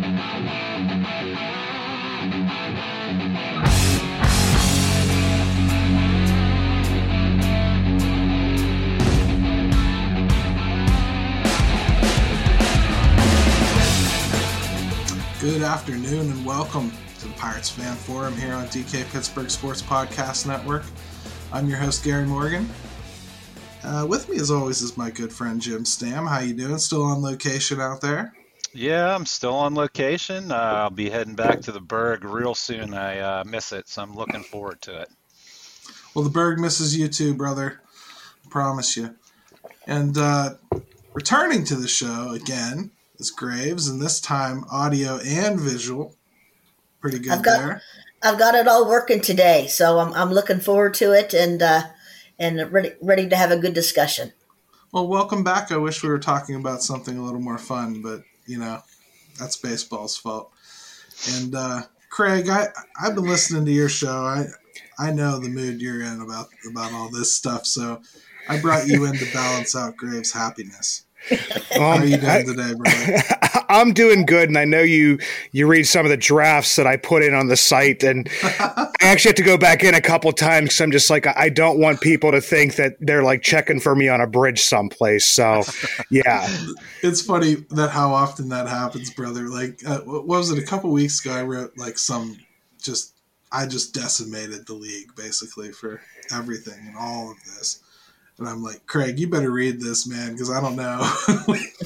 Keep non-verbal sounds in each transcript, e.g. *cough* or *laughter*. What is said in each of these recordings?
Good afternoon and welcome to the Pirates Fan Forum here on DK Pittsburgh Sports Podcast Network. I'm your host Gary Morgan. Uh, with me, as always, is my good friend Jim Stam. How you doing? Still on location out there? Yeah, I'm still on location. Uh, I'll be heading back to the Burgh real soon. I uh, miss it, so I'm looking forward to it. Well, the Burgh misses you too, brother. I promise you. And uh, returning to the show again is Graves, and this time audio and visual. Pretty good I've got, there. I've got it all working today, so I'm, I'm looking forward to it and uh, and ready ready to have a good discussion. Well, welcome back. I wish we were talking about something a little more fun, but you know, that's baseball's fault. And uh, Craig, I I've been listening to your show. I I know the mood you're in about about all this stuff, so I brought you in to balance out Graves' happiness. How are you doing today, brother? *laughs* I'm doing good, and I know you you read some of the drafts that I put in on the site, and I *laughs* actually have to go back in a couple times because I'm just like I don't want people to think that they're like checking for me on a bridge someplace. So, yeah, *laughs* it's funny that how often that happens, brother. Like, uh, what was it? A couple weeks ago, I wrote like some just I just decimated the league basically for everything and all of this. And I'm like, Craig, you better read this, man, because I don't know.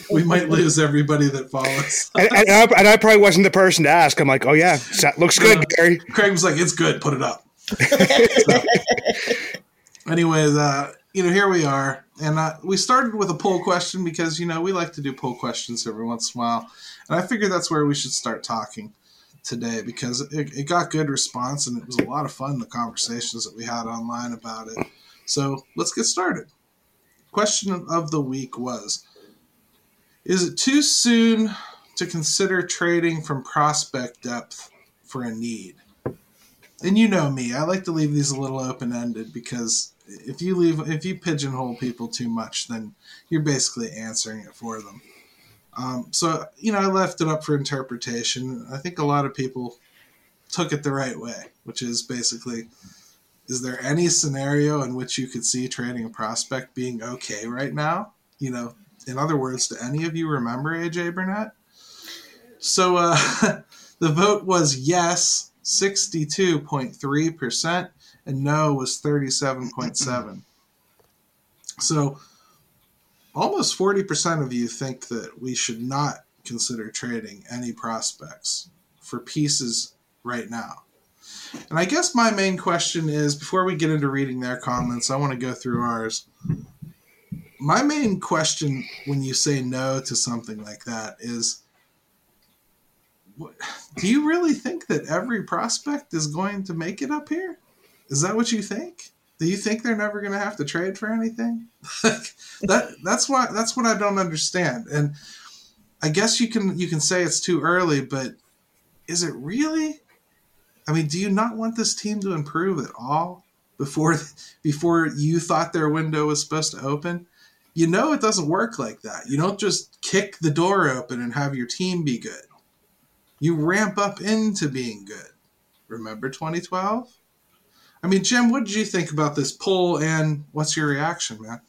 *laughs* we might lose everybody that follows. *laughs* and, and, I, and, I, probably wasn't the person to ask. I'm like, oh yeah, that looks good, uh, Gary. Craig was like, it's good, put it up. *laughs* so, anyways, uh, you know, here we are, and uh, we started with a poll question because you know we like to do poll questions every once in a while, and I figured that's where we should start talking today because it, it got good response and it was a lot of fun the conversations that we had online about it. So let's get started. Question of the week was Is it too soon to consider trading from prospect depth for a need? And you know me, I like to leave these a little open ended because if you leave if you pigeonhole people too much, then you're basically answering it for them. Um, so you know, I left it up for interpretation. I think a lot of people took it the right way, which is basically is there any scenario in which you could see trading a prospect being okay right now? You know, in other words, do any of you remember AJ Burnett? So uh, *laughs* the vote was yes, 62.3%, and no was 37.7. So almost 40% of you think that we should not consider trading any prospects for pieces right now. And I guess my main question is before we get into reading their comments, I want to go through ours. My main question when you say no to something like that is do you really think that every prospect is going to make it up here? Is that what you think? Do you think they're never going to have to trade for anything? *laughs* that that's why that's what I don't understand. And I guess you can you can say it's too early, but is it really? I mean, do you not want this team to improve at all before before you thought their window was supposed to open? You know it doesn't work like that. You don't just kick the door open and have your team be good. You ramp up into being good. Remember 2012? I mean, Jim, what did you think about this poll and what's your reaction, man?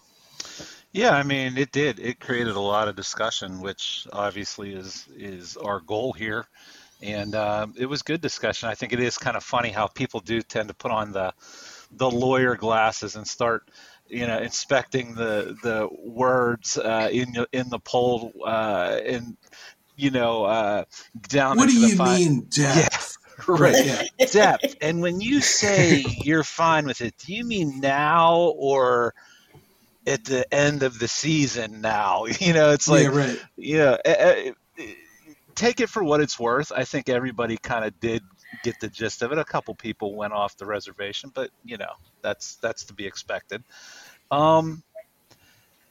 Yeah, I mean, it did. It created a lot of discussion, which obviously is is our goal here and uh, it was good discussion. I think it is kind of funny how people do tend to put on the the lawyer glasses and start you know inspecting the the words uh, in in the poll uh, and you know uh, down. What do you mean *laughs* depth? Yeah, right, yeah. depth. And when you say you're fine with it, do you mean now or? At the end of the season, now *laughs* you know it's like, yeah, right. yeah, take it for what it's worth. I think everybody kind of did get the gist of it. A couple people went off the reservation, but you know that's that's to be expected. Um,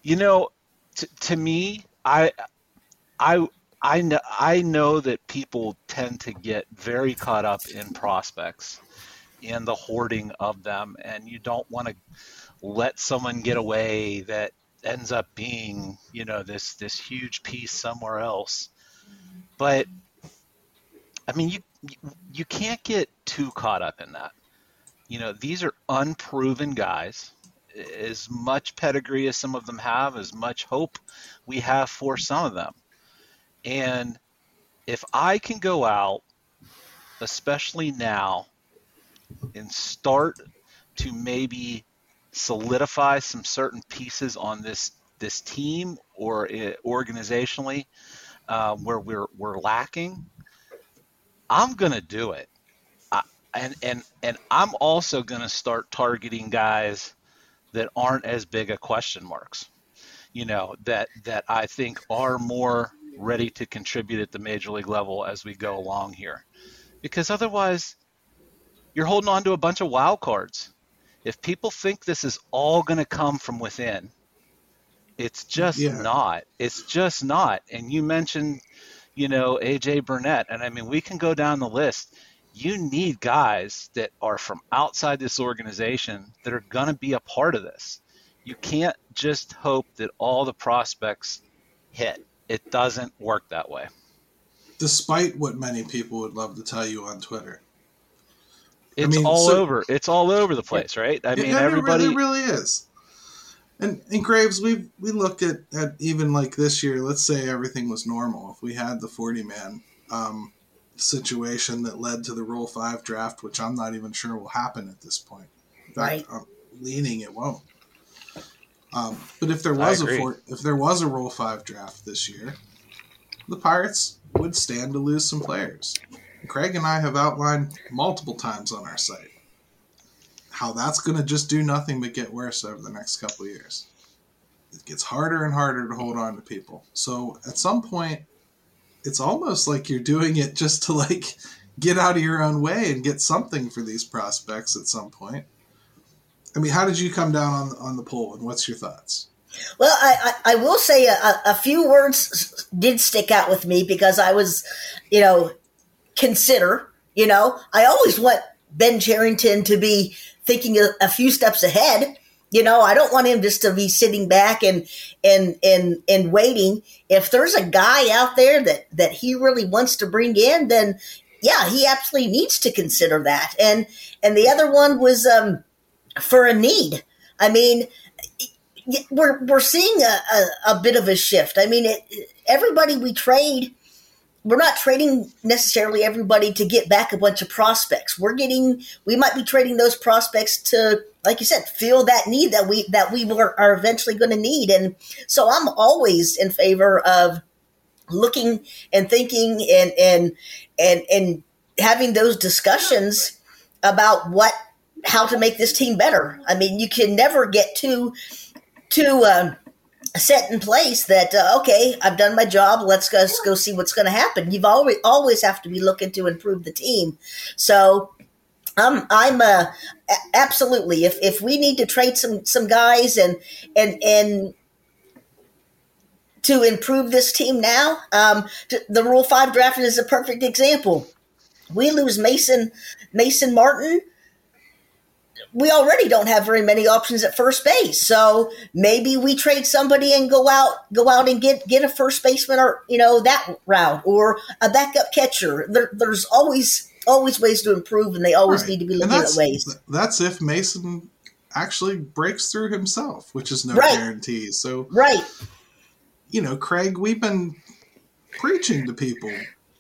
you know, t- to me, I I I know I know that people tend to get very caught up in prospects and the hoarding of them, and you don't want to let someone get away that ends up being you know this this huge piece somewhere else but I mean, you you can't get too caught up in that. You know, these are unproven guys. As much pedigree as some of them have, as much hope we have for some of them. And if I can go out, especially now, and start to maybe solidify some certain pieces on this this team or eh, organizationally uh, where we're we're lacking, I'm gonna do it. I, and and and I'm also gonna start targeting guys that aren't as big a question marks. You know that that I think are more ready to contribute at the major league level as we go along here, because otherwise you're holding on to a bunch of wild cards. If people think this is all going to come from within, it's just yeah. not. It's just not. And you mentioned, you know, AJ Burnett, and I mean, we can go down the list. You need guys that are from outside this organization that are going to be a part of this. You can't just hope that all the prospects hit. It doesn't work that way. Despite what many people would love to tell you on Twitter. It's I mean, all so, over. It's all over the place, right? I mean, everybody. It really is. And and Graves, we we looked at, at even like this year. Let's say everything was normal. If we had the forty man um, situation that led to the Rule Five draft, which I'm not even sure will happen at this point. In fact, right. I'm leaning it won't. Um, but if there was a four, if there was a Rule Five draft this year, the Pirates would stand to lose some players. Craig and I have outlined multiple times on our site how that's going to just do nothing but get worse over the next couple years. It gets harder and harder to hold on to people. So at some point, it's almost like you're doing it just to like get out of your own way and get something for these prospects at some point. I mean, how did you come down on on the poll, and what's your thoughts? Well, I, I, I will say a, a, few words did stick out with me because I was, you know, consider, you know, I always want Ben Cherington to be thinking a, a few steps ahead. You know, I don't want him just to be sitting back and and and and waiting. If there's a guy out there that that he really wants to bring in, then yeah, he absolutely needs to consider that. And and the other one was um, for a need. I mean, we're we're seeing a, a, a bit of a shift. I mean, it, everybody we trade we're not trading necessarily everybody to get back a bunch of prospects. We're getting we might be trading those prospects to like you said fill that need that we that we were, are eventually going to need. And so I'm always in favor of looking and thinking and and and and having those discussions about what how to make this team better. I mean, you can never get too too um, set in place that uh, okay i've done my job. Let's go, let's go see what's going to happen. You've always always have to be looking to improve the team. So um, i'm uh, absolutely if, if we need to trade some some guys and and and to improve this team now um, the rule five draft is a perfect example. We lose mason mason martin we already don't have very many options at first base. So maybe we trade somebody and go out go out and get get a first baseman or you know that route or a backup catcher. There, there's always always ways to improve, and they always right. need to be looking at ways. That's if Mason actually breaks through himself, which is no right. guarantee. So right, you know, Craig, we've been preaching to people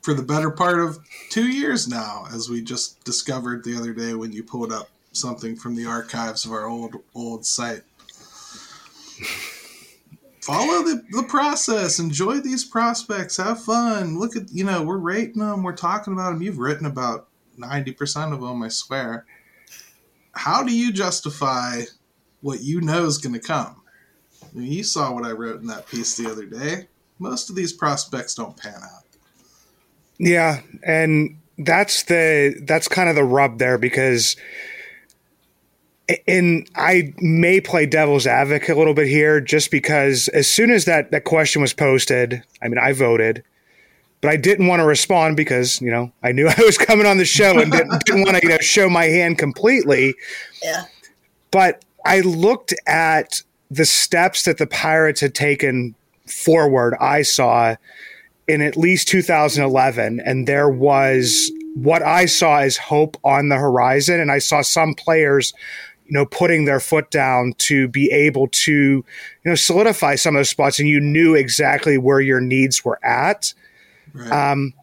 for the better part of two years now, as we just discovered the other day when you pulled up something from the archives of our old old site. Follow the, the process. Enjoy these prospects. Have fun. Look at you know we're rating them. We're talking about them. You've written about ninety percent of them. I swear. How do you justify what you know is going to come? I mean, you saw what I wrote in that piece the other day. Most of these prospects don't pan out. Yeah, and that's the that's kind of the rub there because and I may play devil's advocate a little bit here just because as soon as that, that question was posted, I mean, I voted, but I didn't want to respond because, you know, I knew *laughs* I was coming on the show and didn't, didn't want to, you know, show my hand completely. Yeah. But I looked at the steps that the Pirates had taken forward, I saw, in at least 2011, and there was what I saw as hope on the horizon, and I saw some players you know, putting their foot down to be able to, you know, solidify some of those spots, and you knew exactly where your needs were at. Right. Um,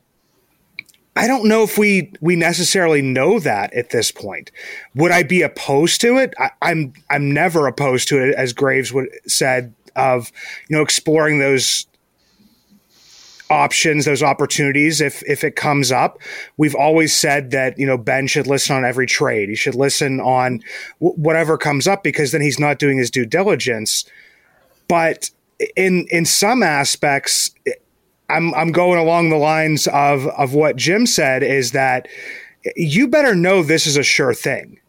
I don't know if we we necessarily know that at this point. Would I be opposed to it? I, I'm I'm never opposed to it, as Graves would said of you know exploring those options, those opportunities if if it comes up. We've always said that you know Ben should listen on every trade. He should listen on w- whatever comes up because then he's not doing his due diligence. But in in some aspects, I'm I'm going along the lines of of what Jim said is that you better know this is a sure thing.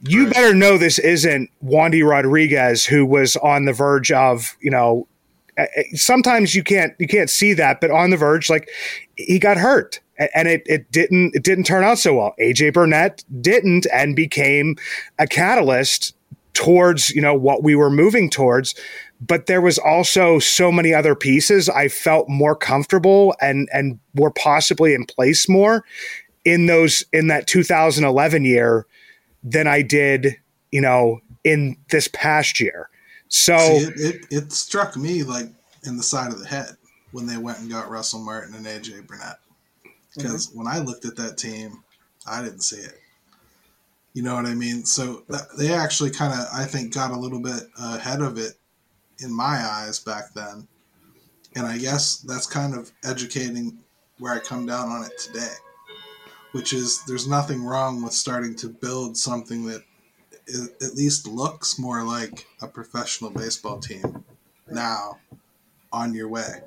You right. better know this isn't Wandy Rodriguez who was on the verge of, you know, sometimes you can't you can't see that, but on the verge, like he got hurt and it, it didn't it didn't turn out so well. AJ Burnett didn't and became a catalyst towards you know what we were moving towards. But there was also so many other pieces I felt more comfortable and and were possibly in place more in those in that 2011 year than I did you know in this past year. So See, it, it, it, struck me like in the side of the head when they went and got Russell Martin and AJ Burnett. Because mm-hmm. when I looked at that team, I didn't see it. You know what I mean? So that, they actually kind of, I think, got a little bit ahead of it in my eyes back then. And I guess that's kind of educating where I come down on it today, which is there's nothing wrong with starting to build something that at least looks more like a professional baseball team now on your way.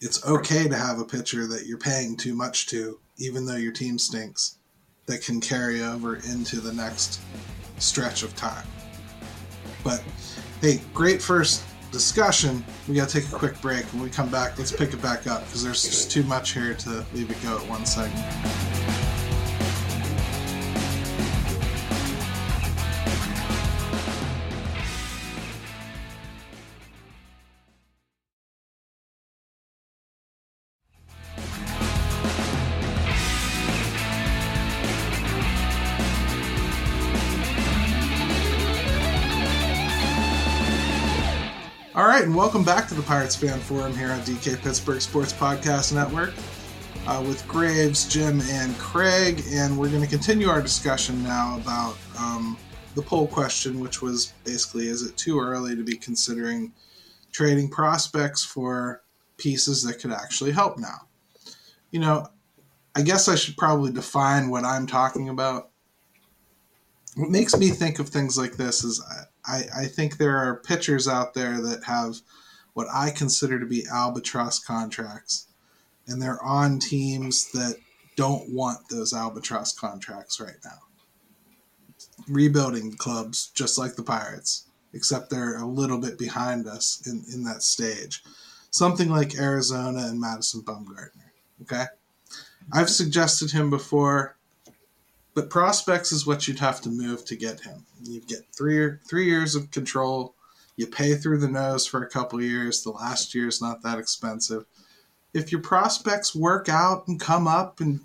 It's okay to have a pitcher that you're paying too much to, even though your team stinks, that can carry over into the next stretch of time. But hey, great first discussion. We got to take a quick break. When we come back, let's pick it back up because there's just too much here to leave it go at one segment. Right, and welcome back to the Pirates Fan Forum here on DK Pittsburgh Sports Podcast Network uh, with Graves, Jim, and Craig. And we're going to continue our discussion now about um, the poll question, which was basically is it too early to be considering trading prospects for pieces that could actually help now? You know, I guess I should probably define what I'm talking about. What makes me think of things like this is I, I think there are pitchers out there that have what I consider to be albatross contracts, and they're on teams that don't want those albatross contracts right now. Rebuilding clubs, just like the Pirates, except they're a little bit behind us in, in that stage. Something like Arizona and Madison Bumgarner. Okay? I've suggested him before. But prospects is what you'd have to move to get him. You get three three years of control. You pay through the nose for a couple years. The last year is not that expensive. If your prospects work out and come up, and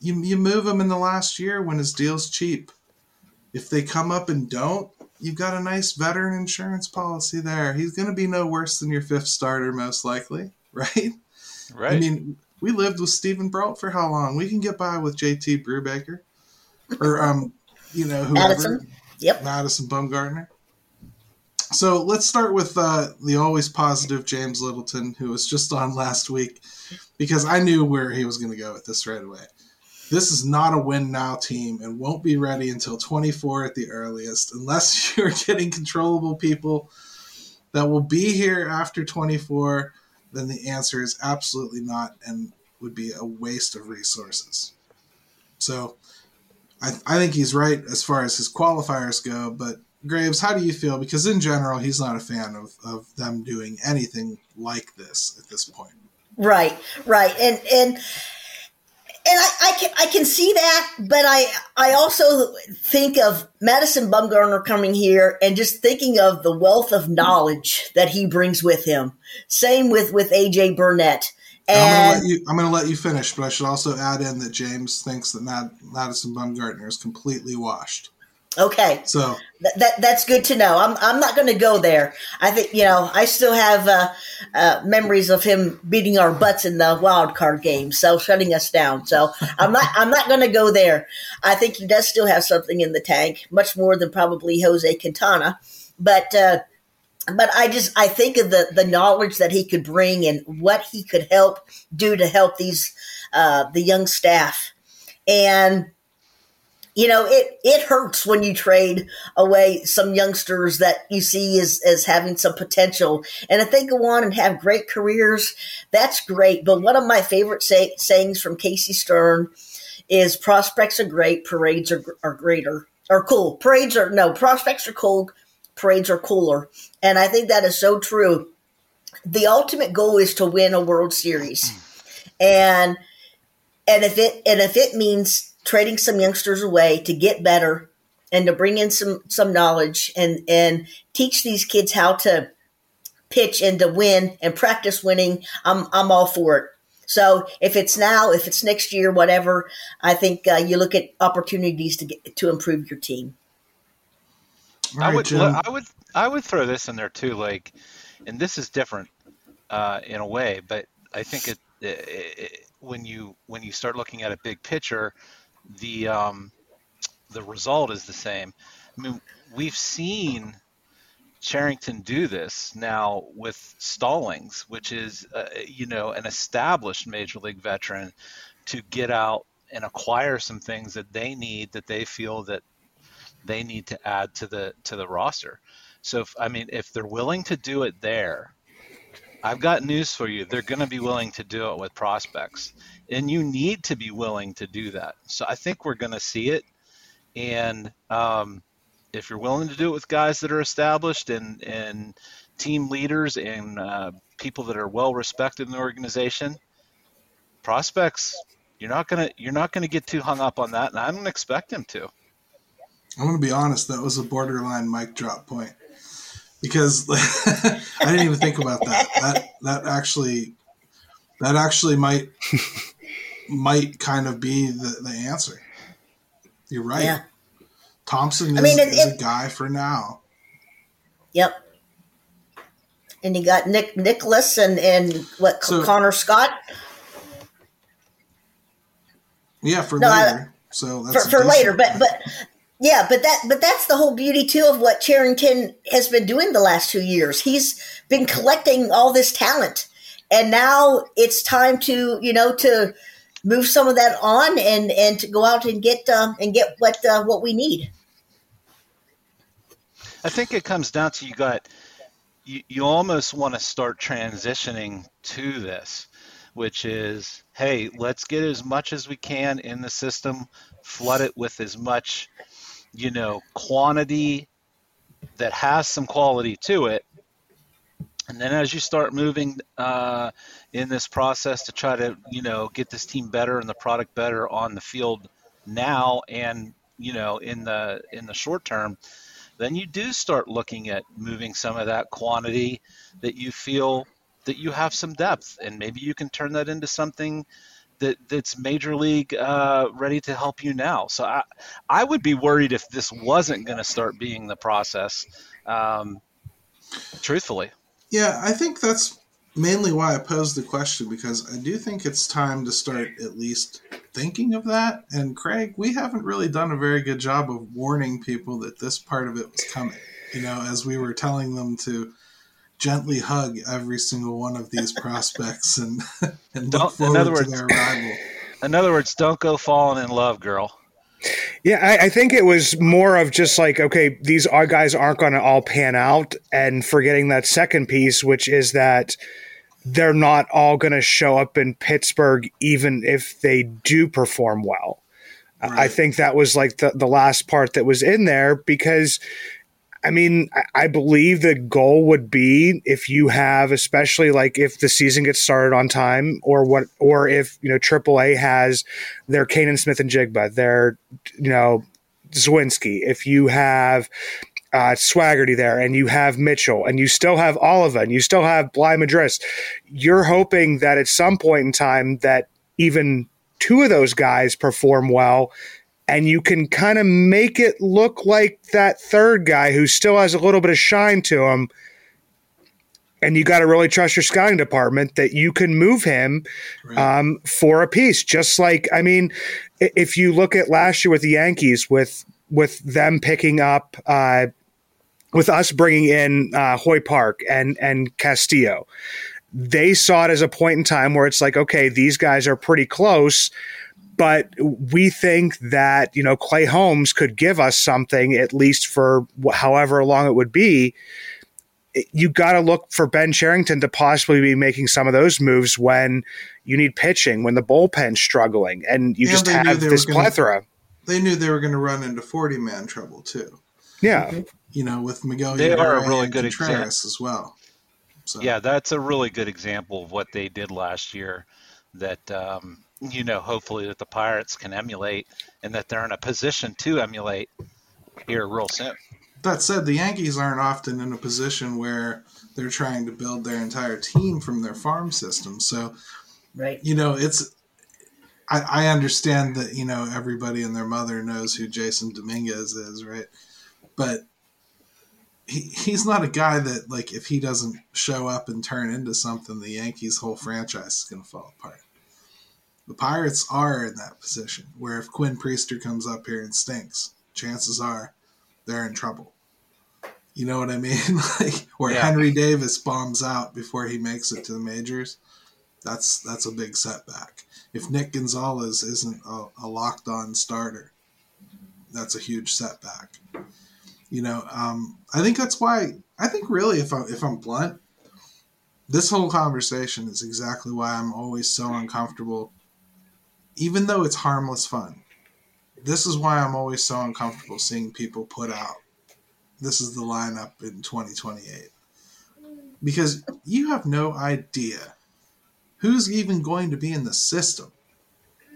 you you move them in the last year when his deal's cheap. If they come up and don't, you've got a nice veteran insurance policy there. He's going to be no worse than your fifth starter, most likely, right? *laughs* Right. I mean, we lived with Steven Brault for how long? We can get by with JT Brubaker, or um, you know, whoever. Madison. Yep. Madison Bumgarner. So let's start with uh, the always positive James Littleton, who was just on last week, because I knew where he was going to go with this right away. This is not a win now team and won't be ready until 24 at the earliest, unless *laughs* you're getting controllable people that will be here after 24 then the answer is absolutely not and would be a waste of resources. So I, I think he's right as far as his qualifiers go, but Graves, how do you feel? Because in general, he's not a fan of, of them doing anything like this at this point. Right, right. And and and I, I, can I can see that, but I I also think of Madison Bumgarner coming here and just thinking of the wealth of knowledge that he brings with him. Same with with AJ Burnett. And I'm gonna, you, I'm gonna, let you, finish, but I should also add in that James thinks that Mad, Madison Bumgarner is completely washed. Okay. So that, that that's good to know. I'm I'm not going to go there. I think you know I still have uh, uh, memories of him beating our butts in the wild card game, so shutting us down. So I'm not I'm not going to go there. I think he does still have something in the tank, much more than probably Jose Quintana, but. Uh, but I just I think of the the knowledge that he could bring and what he could help do to help these uh, the young staff, and you know, it, it hurts when you trade away some youngsters that you see as, as having some potential. And if they go on and have great careers, that's great. But one of my favorite say, sayings from Casey Stern is prospects are great, parades are, are greater, or cool. Parades are, no, prospects are cool, parades are cooler. And I think that is so true. The ultimate goal is to win a World Series. Mm. And, and if it, and if it means trading some youngsters away to get better and to bring in some some knowledge and and teach these kids how to pitch and to win and practice winning. I'm i'm all for it. So if it's now if it's next year whatever i think uh, you look at opportunities to get to improve your team. Right, i would Jim. i would i would throw this in there too like and this is different uh, in a way but i think it, it, it when you when you start looking at a big picture the um, the result is the same. I mean, we've seen Cherington do this now with Stallings, which is uh, you know an established major league veteran, to get out and acquire some things that they need that they feel that they need to add to the to the roster. So if, I mean, if they're willing to do it there, I've got news for you. They're going to be willing to do it with prospects and you need to be willing to do that. So I think we're going to see it, and um, if you're willing to do it with guys that are established and and team leaders and uh, people that are well respected in the organization, prospects, you're not gonna you're not gonna get too hung up on that, and I don't expect him to. I'm gonna be honest. That was a borderline mic drop point because *laughs* I didn't even think about that. That that actually that actually might might kind of be the, the answer. You're right. Yeah. Thompson is, I mean, it, is it, a guy for now. Yep. And you got Nick Nicholas and and what so, Connor Scott. Yeah, for no, later. I, so for, for later, but but yeah, but that but that's the whole beauty too of what Cherington has been doing the last two years. He's been collecting all this talent, and now it's time to you know to move some of that on and and to go out and get uh, and get what uh, what we need. I think it comes down to you got you, you almost want to start transitioning to this, which is hey, let's get as much as we can in the system, flood it with as much, you know, quantity that has some quality to it, and then as you start moving uh, in this process to try to, you know, get this team better and the product better on the field now and, you know, in the in the short term, then you do start looking at moving some of that quantity that you feel that you have some depth and maybe you can turn that into something that that's major league uh, ready to help you now. So I I would be worried if this wasn't going to start being the process. Um, truthfully. Yeah, I think that's mainly why I posed the question because I do think it's time to start at least thinking of that. And Craig, we haven't really done a very good job of warning people that this part of it was coming. You know, as we were telling them to gently hug every single one of these prospects and *laughs* and look don't, forward words, to their arrival. In other words, don't go falling in love, girl. Yeah, I, I, think it was more of just like, okay, these guys aren't going to all pan out, and forgetting that second piece, which is that they're not all going to show up in Pittsburgh, even if they do perform well. Right. I think that was like the, the last part that was in there because I mean, I believe the goal would be if you have, especially like if the season gets started on time, or what, or if you know AAA has their Canaan Smith-Njigba, their you know Suwinski. If you have uh, Swaggerty there, and you have Mitchell, and you still have Oliva, and you still have Bligh Madris, you're hoping that at some point in time that even two of those guys perform well and you can kind of make it look like that third guy who still has a little bit of shine to him. And you got to really trust your scouting department that you can move him right. um, for a piece. Just like, I mean, if you look at last year with the Yankees, with with them picking up, uh, with us bringing in uh, Hoy Park and and Castillo, they saw it as a point in time where it's like, okay, these guys are pretty close but we think that you know Clay Holmes could give us something at least for however long it would be. You got to look for Ben Cherington to possibly be making some of those moves when you need pitching, when the bullpen's struggling, and you and just have this gonna, plethora. They knew they were going to run into forty man trouble too. Yeah, you know, with Miguel, they are a really good example as well. So. Yeah, that's a really good example of what they did last year. That um, you know, hopefully that the Pirates can emulate and that they're in a position to emulate here real soon. That said, the Yankees aren't often in a position where they're trying to build their entire team from their farm system. So, right, you know, it's. I, I understand that you know everybody and their mother knows who Jasson Dominguez is, right? But he, he's not a guy that like if he doesn't show up and turn into something, the Yankees' whole franchise is going to fall apart the Pirates are in that position where if Quinn Priester comes up here and stinks, chances are they're in trouble. You know what I mean? *laughs* like where yeah. Henry Davis bombs out before he makes it to the majors. That's that's a big setback. If Nick Gonzales isn't a, a locked on starter, that's a huge setback. You know, um, I think that's why. I think really, if I if I'm blunt, this whole conversation is exactly why I'm always so uncomfortable even though it's harmless fun, this is why I'm always so uncomfortable seeing people put out this is the lineup in 2028. Because you have no idea who's even going to be in the system,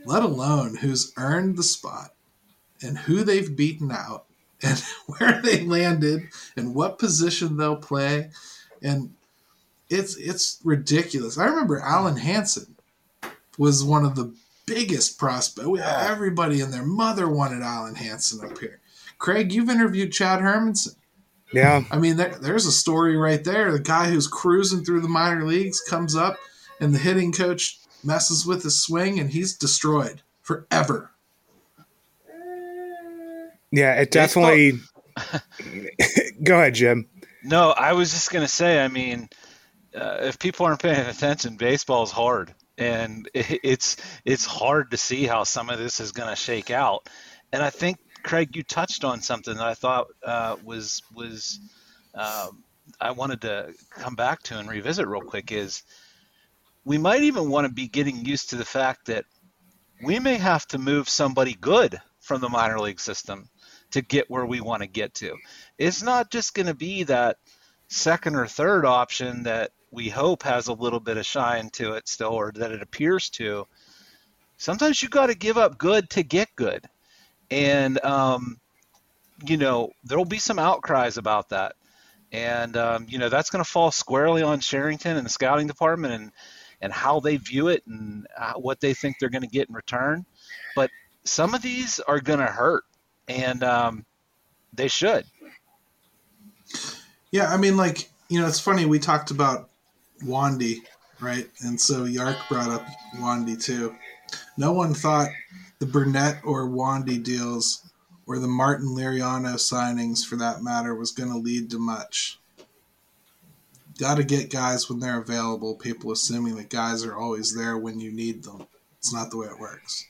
let alone who's earned the spot and who they've beaten out *laughs* and where they landed and what position they'll play. And it's it's ridiculous. I remember Alen Hanson was one of the biggest prospect. Yeah. Everybody and their mother wanted Alen Hanson up here. Craig, you've interviewed Chad Hermansen. Yeah. I mean, there, there's a story right there. The guy who's cruising through the minor leagues comes up, and the hitting coach messes with his swing, and he's destroyed forever. Yeah, it definitely. *laughs* Go ahead, Jim. No, I was just going to say, I mean, uh, if people aren't paying attention, baseball is hard and *laughs* it's it's hard to see how some of this is going to shake out. And I think Craig, you touched on something that I thought uh, was was um, I wanted to come back to and revisit real quick is we might even want to be getting used to the fact that we may have to move somebody good from the minor league system to get where we want to get to. It's not just going to be that second or third option that we hope has a little bit of shine to it still, or that it appears to. Sometimes you got to give up good to get good, and um, you know there will be some outcries about that, and um, you know that's going to fall squarely on Cherington and the scouting department and and how they view it and uh, what they think they're going to get in return. But some of these are going to hurt, and um, they should. Yeah, I mean, like you know, it's funny. We talked about Wandy, right? And so Yark brought up Wandy too. No one thought the Burnett or Wandy deals or the Martin Liriano signings for that matter was going to lead to much. Got to get guys when they're available, people assuming that guys are always there when you need them. It's not the way it works.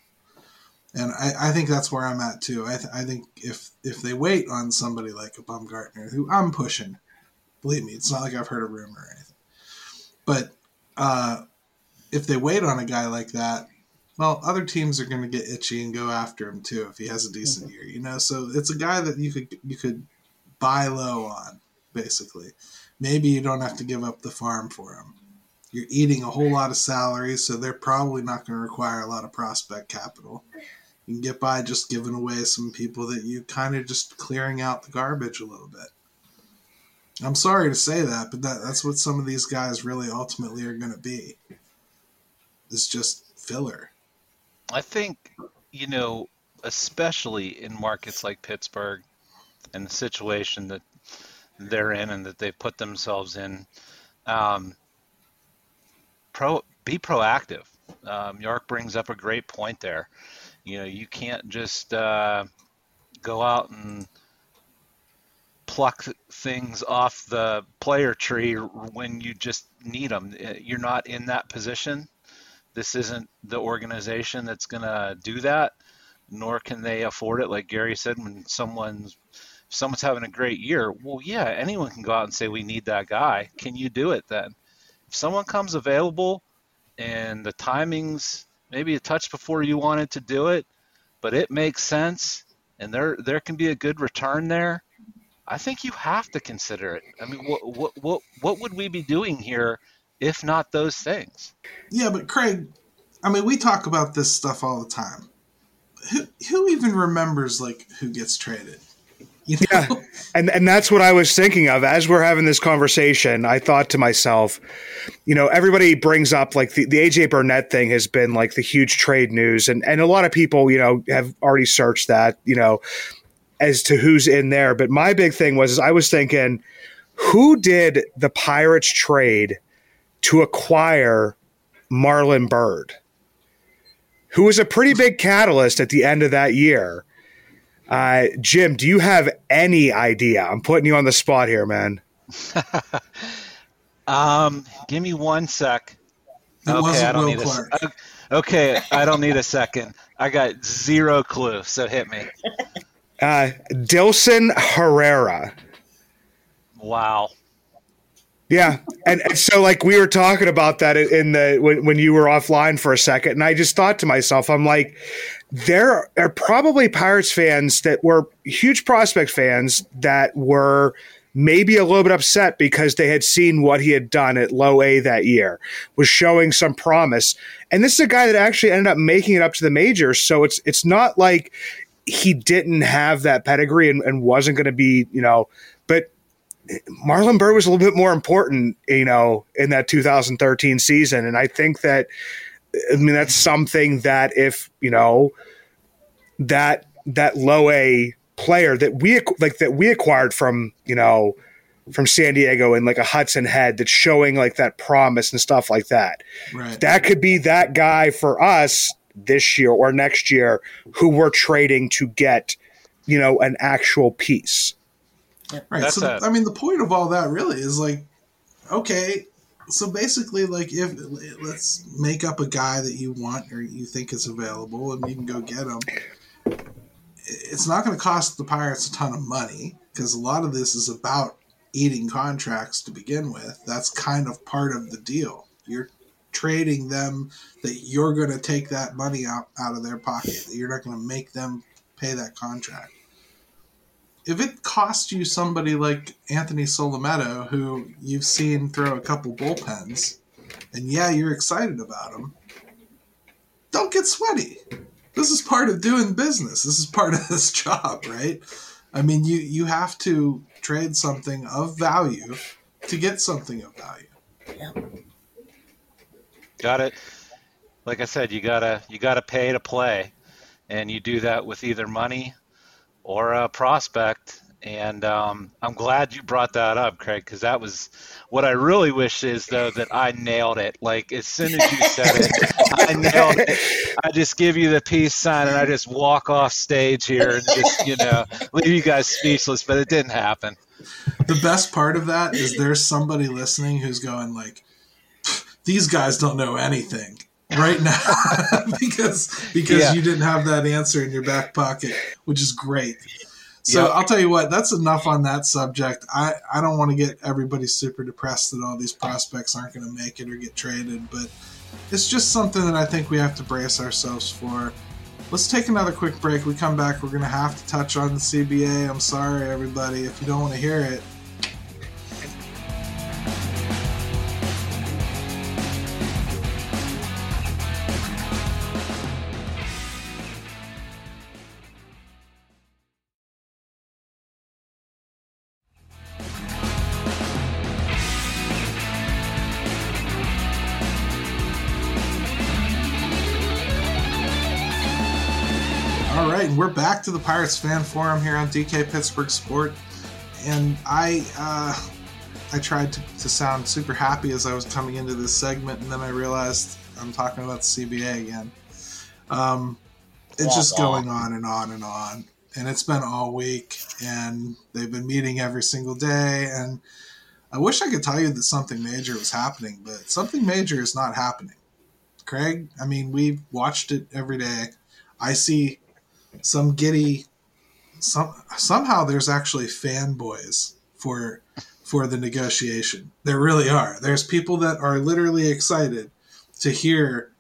And I, I think that's where I'm at too. I, th- I think if if they wait on somebody like a Bumgarner, who I'm pushing, believe me, it's not like I've heard a rumor or anything but uh, if they wait on a guy like that, well, other teams are going to get itchy and go after him too if he has a decent mm-hmm. year, you know. So it's a guy that you could you could buy low on, basically. Maybe you don't have to give up the farm for him. You're eating a whole lot of salary, so they're probably not going to require a lot of prospect capital. You can get by just giving away some people that you kind of just clearing out the garbage a little bit. I'm sorry to say that, but that, that's what some of these guys really ultimately are going to be. It's just filler. I think, you know, especially in markets like Pittsburgh and the situation that they're in and that they've put themselves in, um, pro be proactive. Um, York brings up a great point there. You know, you can't just uh, go out and pluck things off the player tree when you just need them. Uh, you're not in that position. This isn't the organization that's going to do that, nor can they afford it. Like Gary said, when someone's someone's having a great year, well, yeah, anyone can go out and say we need that guy. Can you do it then? If someone comes available and the timing's maybe a touch before you wanted to do it, but it makes sense and there there can be a good return there I think you have to consider it. I mean, what what what what would we be doing here if not those things? Yeah, but Craig, I mean, we talk about this stuff all the time. Who who even remembers like who gets traded? You know? Yeah, and and that's what I was thinking of as we're having this conversation. I thought to myself, you know, everybody brings up like the, the AJ Burnett thing has been like the huge trade news, and and a lot of people, you know, have already searched that. You know, as to who's in there. But my big thing was I was thinking, who did the Pirates trade to acquire Marlon Byrd? Who was a pretty big catalyst at the end of that year. Uh, Jim, do you have any idea? I'm putting you on the spot here, man. *laughs* um, give me one sec. It okay, I don't Will need Clark. a. Okay, I don't need a second. I got zero clue, so hit me. *laughs* Uh, Dilson Herrera. Wow. Yeah, and, and, so like we were talking about that in the when, when you were offline for a second, and I just thought to myself, I'm like, there are probably Pirates fans that were huge prospect fans that were maybe a little bit upset because they had seen what he had done at low A that year, was showing some promise. And this is a guy that actually ended up making it up to the majors. So it's it's not like he didn't have that pedigree and, and wasn't going to be, you know, but Marlon Byrd was a little bit more important, you know, in that 2013 season. And I think that, I mean, that's something that if, you know, that, that low A player that we, like, that we acquired from, you know, from San Diego and like a Hudson Head that's showing like that promise and stuff like that. Right. That could be that guy for us this year or next year who we're trading to get, you know, an actual piece. Right. That's so, a- I mean, the point of all that really is like, okay, so basically, like, if let's make up a guy that you want or you think is available, and you can go get him. It's not going to cost the Pirates a ton of money because a lot of this is about eating contracts to begin with. That's kind of part of the deal. You're trading them that you're going to take that money out, out of their pocket, that you're not going to make them pay that contract. If it costs you somebody like Anthony Solometo, who you've seen throw a couple bullpens, and yeah, you're excited about him, don't get sweaty. This is part of doing business. This is part of *laughs* this job, right? I mean, you you have to trade something of value to get something of value. Yeah. Got it. Like I said, you gotta you gotta pay to play, and you do that with either money or a prospect. And um, I'm glad you brought that up, Craig, because that was what I really wish is though that I nailed it. Like as soon as you said it, I nailed it. I just give you the peace sign and I just walk off stage here and just you know leave you guys speechless. But it didn't happen. The best part of that is there's somebody listening who's going like, these guys don't know anything right now *laughs* because because yeah. you didn't have that answer in your back pocket, which is great. So yep. I'll tell you what, that's enough on that subject. I, I don't want to get everybody super depressed that all these prospects aren't going to make it or get traded, but it's just something that I think we have to brace ourselves for. let's take another quick break. We come back. We're going to have to touch on the CBA. I'm sorry, everybody, if you don't want to hear it. To the Pirates fan forum here on DK Pittsburgh Sport, and I uh, I tried to, to sound super happy as I was coming into this segment, and then I realized I'm talking about the CBA again. Um, it's just going on and on and on, and it's been all week, and they've been meeting every single day, and I wish I could tell you that something major was happening, but something major is not happening. Craig, I mean, we've watched it every day. I see some giddy some somehow there's actually fanboys for for the negotiation. There really are. There's people that are literally excited to hear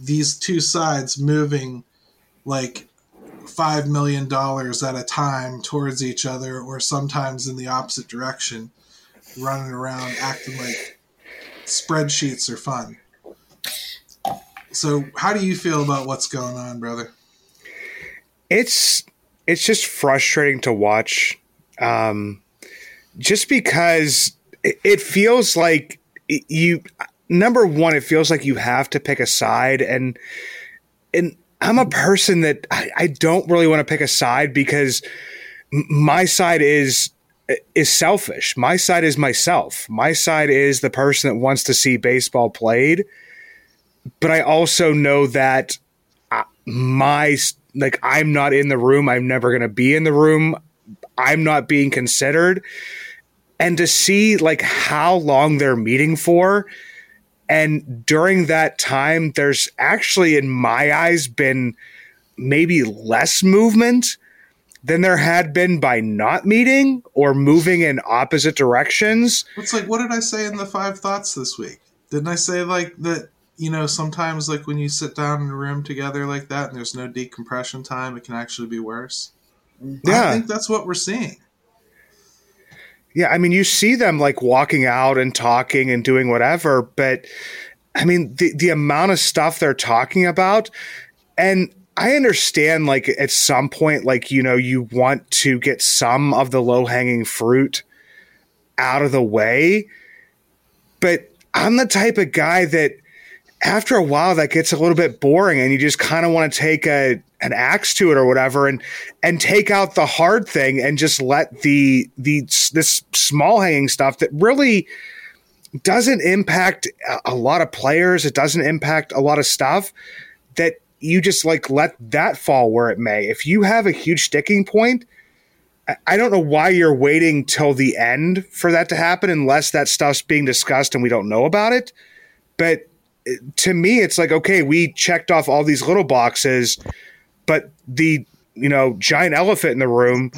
these two sides moving like five million dollars at a time towards each other or sometimes in the opposite direction, running around acting like spreadsheets are fun. So how do you feel about what's going on, brother? It's it's just frustrating to watch um just because it, it feels like you number one it feels like you have to pick a side and and i'm a person that i, I don't really want to pick a side because my side is is selfish. My side is myself. My side is the person that wants to see baseball played. But i also know that my like I'm not in the room. I'm never going to be in the room. I'm not being considered. And to see like how long they're meeting for and during that time there's actually in my eyes been maybe less movement than there had been by not meeting or moving in opposite directions. It's like what did I say in the five thoughts this week? Didn't I say like that you know, sometimes like when you sit down in a room together like that and there's no decompression time, it can actually be worse. Yeah. I think that's what we're seeing. Yeah, I mean, you see them like walking out and talking and doing whatever, but I mean, the the amount of stuff they're talking about and I understand like at some point like you know you want to get some of the low-hanging fruit out of the way, but I'm the type of guy that after a while that gets a little bit boring and you just kind of want to take a an axe to it or whatever and and take out the hard thing and just let the the this small hanging stuff that really doesn't impact a lot of players it doesn't impact a lot of stuff that you just like let that fall where it may. If you have a huge sticking point I don't know why you're waiting till the end for that to happen unless that stuff's being discussed and we don't know about it but to me, it's like, okay, we checked off all these little boxes, but the you know giant elephant in the room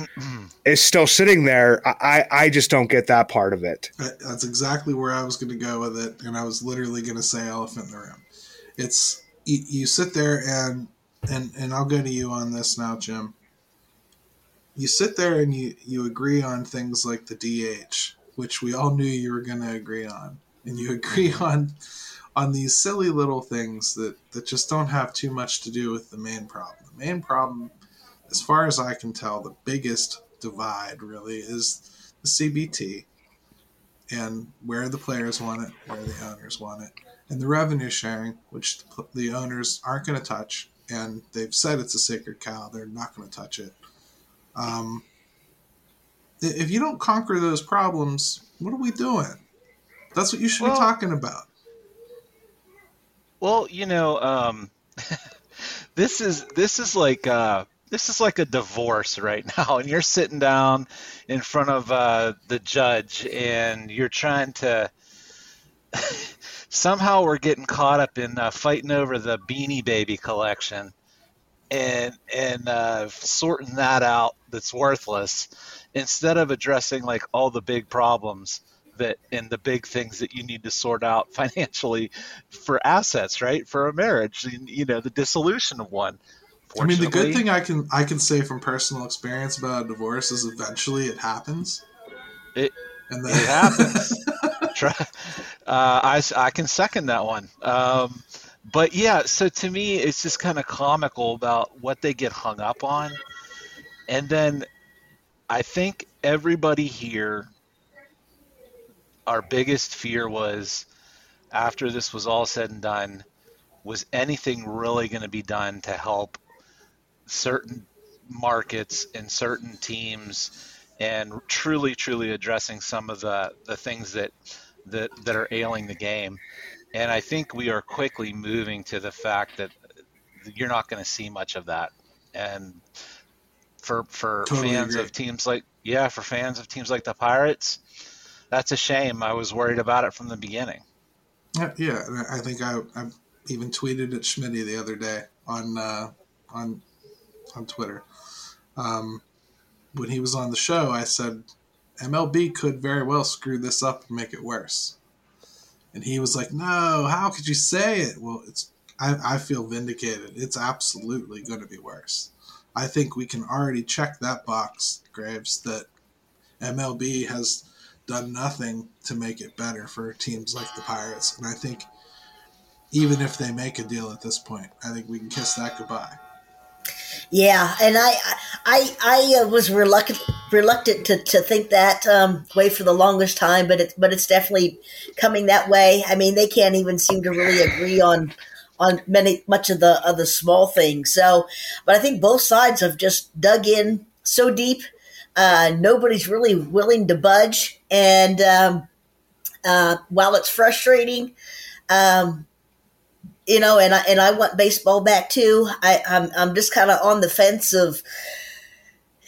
is still sitting there. I I just don't get that part of it. That's exactly where I was going to go with it, and I was literally going to say elephant in the room. It's you, you sit there and and and I'll go to you on this now, Jim. You sit there and you you agree on things like the DH, which we all knew you were going to agree on, and you agree *laughs* on on these silly little things that, that just don't have too much to do with the main problem. The main problem, as far as I can tell, the biggest divide really is the CBT and where the players want it, where the owners want it, and the revenue sharing, which the owners aren't going to touch. And they've said it's a sacred cow; they're not going to touch it. Um, if you don't conquer those problems, what are we doing? That's what you should well, be talking about. Well, you know, um, *laughs* this is this is like uh, this is like a divorce right *laughs* now, and you're sitting down in front of uh, the judge, and you're trying to. *laughs* somehow we're getting caught up in uh, fighting over the Beanie Baby collection, and and uh, sorting that out that's worthless, instead of addressing like all the big problems that and the big things that you need to sort out *laughs* financially for assets, right? For a marriage, you know, the dissolution of one. I mean, the good thing I can I can say from personal experience about a divorce is eventually it happens. It and then, it happens. *laughs* uh, I I can second that one. Um, but yeah, so to me, it's just kind of comical about what they get hung up on, and then I think everybody here, our biggest fear was after this was all said and done, was anything really going to be done to help certain markets and certain teams and truly truly addressing some of the the things that that that are ailing the game and i think we are quickly moving to the fact that you're not going to see much of that and for for totally fans agree. of teams like yeah for fans of teams like the pirates that's a shame i was worried about it from the beginning yeah yeah. i think i, I even tweeted at Schmitty the other day on uh, on on Twitter. Um, when he was on the show, I said MLB could very well screw this up and make it worse. And he was like, "No, how could you say it?" Well, it's I, I feel vindicated. It's absolutely going to be worse. I think we can already check that box, Graves, that MLB has done nothing to make it better for teams like the Pirates. And I think even if they make a deal at this point. I think we can kiss that goodbye. Yeah, and I I I uh, was reluctant reluctant to, to think that um, way for the longest time, but it's but it's definitely coming that way. I mean, they can't even seem to really agree on on many much of the of the small things. So, but I think both sides have just dug in so deep. Uh, nobody's really willing to budge, and um, uh, while it's frustrating, um, you know, and I and I want baseball back too. I, I'm I'm just kind of on the fence of,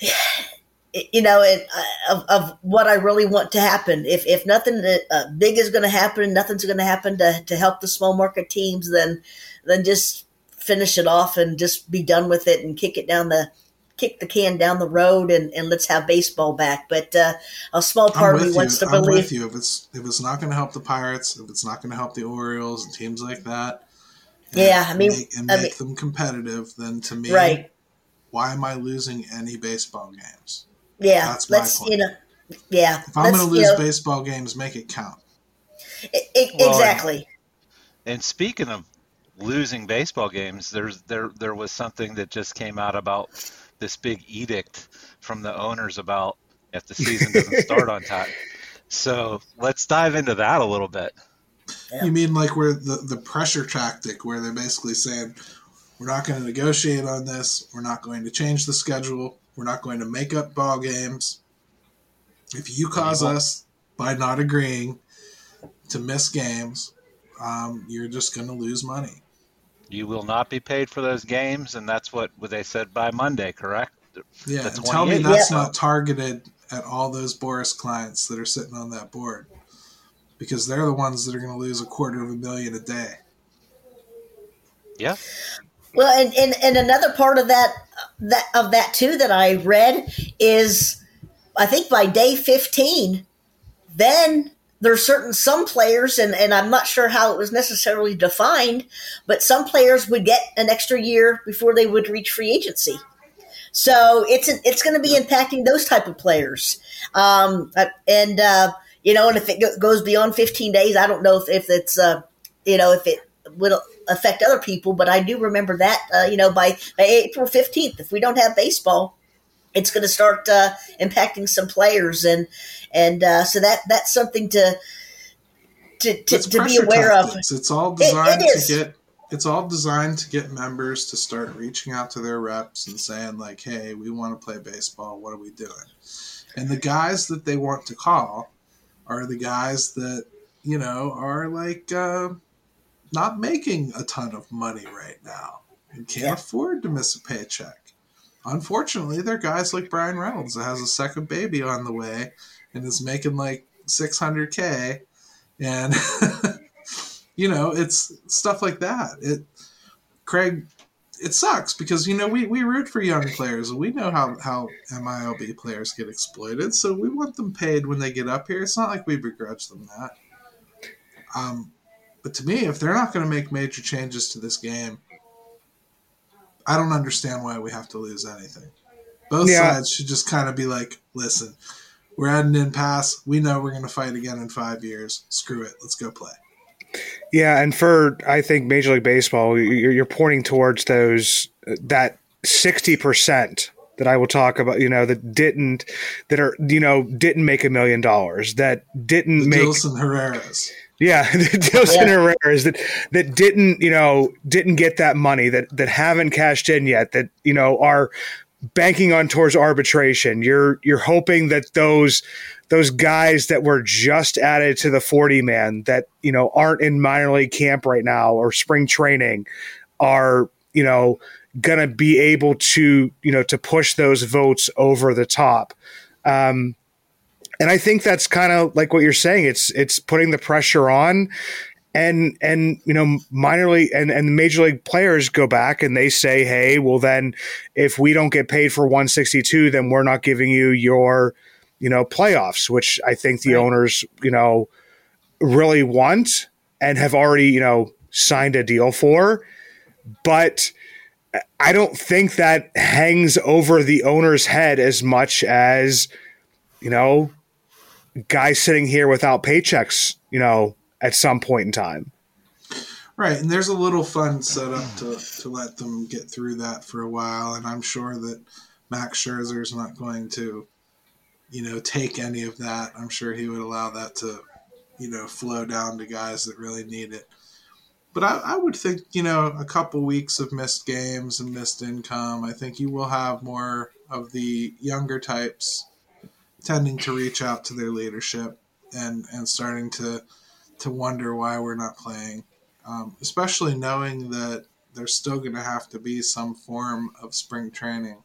*sighs* you know, and uh, of, of what I really want to happen. If if nothing uh, big is going to happen, nothing's going to happen to to help the small market teams, then then just finish it off and just be done with it and kick it down the kick the can down the road and, and let's have baseball back. But uh, a small part of me wants to I'm believe. with you. If it's if it's not going to help the Pirates, if it's not going to help the Orioles and teams like that, yeah, I mean, make, and I make mean, them competitive, then to me, right? Why am I losing any baseball games? Yeah, that's let's you know, yeah. If I'm going to lose you know, baseball games, make it count. It, it, well, exactly. And, and speaking of losing baseball games, there's there there was something that just came out about this big edict from the owners about if the season doesn't start on time. *laughs* So let's dive into that a little bit. Yeah. You mean like where the the pressure tactic, where they're basically saying, "We're not going to negotiate on this. We're not going to change the schedule. We're not going to make up ball games. If you cause us by not agreeing to miss games, um, you're just going to lose money. You will not be paid for those games, and that's what they said by Monday, correct? Yeah, tell me that's yeah. not targeted at all those Boras clients that are sitting on that board because they're the ones that are going to lose a quarter of a million a day. Yeah. Well, and, and, and another part of that that of that too that I read is I think by day fifteen, then there's certain some players and, and I'm not sure how it was necessarily defined, but some players would get an extra year before they would reach free agency. So it's it's going to be impacting those type of players, um, and uh, you know, and if it goes beyond 15 days, I don't know if, if it's, uh, you know, if it would affect other people, but I do remember that, uh, you know, by, by April 15th, if we don't have baseball, it's going to start uh, impacting some players. And, and uh, so that, that's something to, to, to, to be aware tactics. of. It's all designed it, it to get, it's all designed to get members to start reaching out to their reps and saying like, Hey, we want to play baseball. What are we doing? And the guys that they want to call are the guys that you know are like uh, not making a ton of money right now and can't yeah. afford to miss a paycheck. Unfortunately, they're guys like Bryan Reynolds that has a second baby on the way and is making like 600k, and *laughs* you know it's stuff like that. It Craig it sucks because you know we, we root for young players and we know how, how MILB players get exploited, so we want them paid when they get up here. It's not like we begrudge them that. Um, but to me, if they're not going to make major changes to this game, I don't understand why we have to lose anything. Both Yeah. sides should just kind of be like, listen, we're at an impasse. We know we're going to fight again in five years. Screw it. Let's go play. Yeah, and for I think Major League Baseball, you're, you're pointing towards those that sixty percent that I will talk about. You know that didn't that are you know didn't make a million dollars that didn't The make Dilson Herrera's. Yeah *laughs* the Dilson Yeah. Herrera's that that didn't you know didn't get that money that that haven't cashed in yet that you know are banking on towards arbitration. You're you're hoping that those those guys that were just added to the 40 man that you know aren't in minor league camp right now or spring training are you know going to be able to you know to push those votes over the top um and i think that's kind of like what you're saying it's it's putting the pressure on and and you know minor league and and major league players go back and they say hey well then if we don't get paid for 162 then we're not giving you your you know playoffs which i think the Right. owners you know really want and have already you know signed a deal for but i don't think that hangs over the owner's head as much as you know guys sitting here without paychecks you know at some point in time Right, and there's a little fund set up to, to let them get through that for a while, and I'm sure that Max Scherzer is not going to, you know, take any of that. I'm sure he would allow that to, you know, flow down to guys that really need it. But I, I would think, you know, a couple weeks of missed games and missed income, I think you will have more of the younger types tending to reach out to their leadership and, and starting to to wonder why we're not playing um, especially knowing that there's still going to have to be some form of spring training.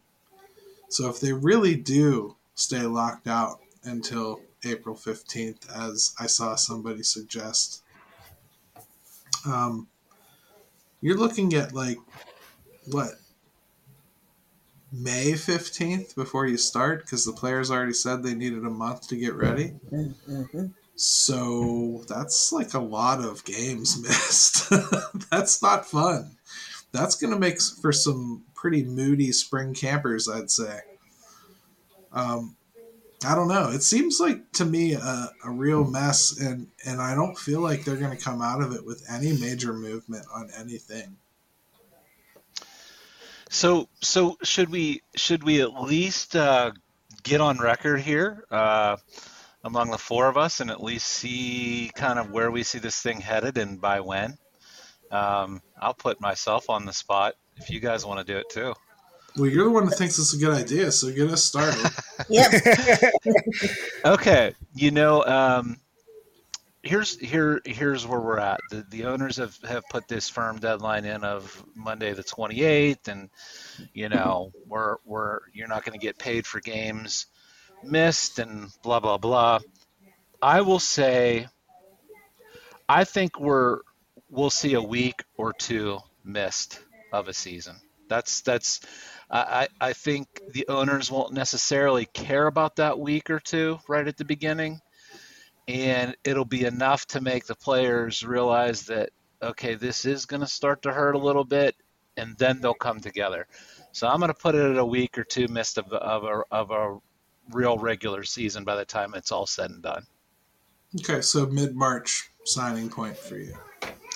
So if they really do stay locked out until April 15th, as I saw somebody suggest, um, you're looking at like what May 15th before you start because the players already said they needed a month to get ready. Mhm. So that's like a lot of games *laughs* missed. that's not fun. That's going to make for some pretty moody spring campers, I'd say. Um, I don't know. It seems like to me a, a real mess, and, and I don't feel like they're going to come out of it with any major movement on anything. So so should we should we at least uh, get on record here uh, among the four of us and at least see kind of where we see this thing headed and by when? Um, I'll put myself on the spot if you guys want to do it too. Well, you're the one that thinks it's a good idea, so get us started. *laughs* Yep. *laughs* Okay, you know, um, here's here here's where we're at. The the owners have have put this firm deadline in of Monday the 28th, and you know we're we're you're not going to get paid for games missed and blah blah blah. I will say, I think we're we'll see a week or two missed of a season. That's that's I, I I think the owners won't necessarily care about that week or two right at the beginning, and it'll be enough to make the players realize that okay, this is going to start to hurt a little bit, and then they'll come together. So I'm going to put it at a week or two missed of, of a of a real regular season by the time it's all said and done. okay, so mid March signing point for you.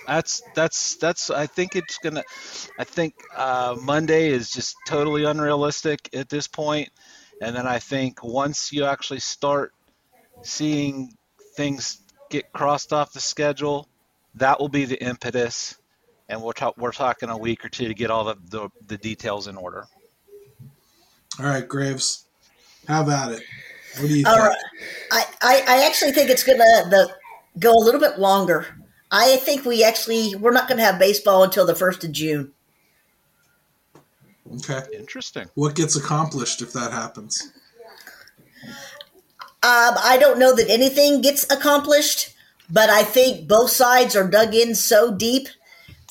That's that's that's. I think it's gonna. I think uh, Monday is just totally unrealistic at this point, and then I think once you actually start seeing things get crossed off the schedule, that will be the impetus, and we're talk, we're talking a week or two to get all the, the the details in order. All right, Graves, how about it. What do you All think? right. I, I, I actually think it's going to go a little bit longer. I think we actually we're not going to have baseball until the first of June. Okay. Interesting. What gets accomplished if that happens? Um, I don't know that anything gets accomplished, but I think both sides are dug in so deep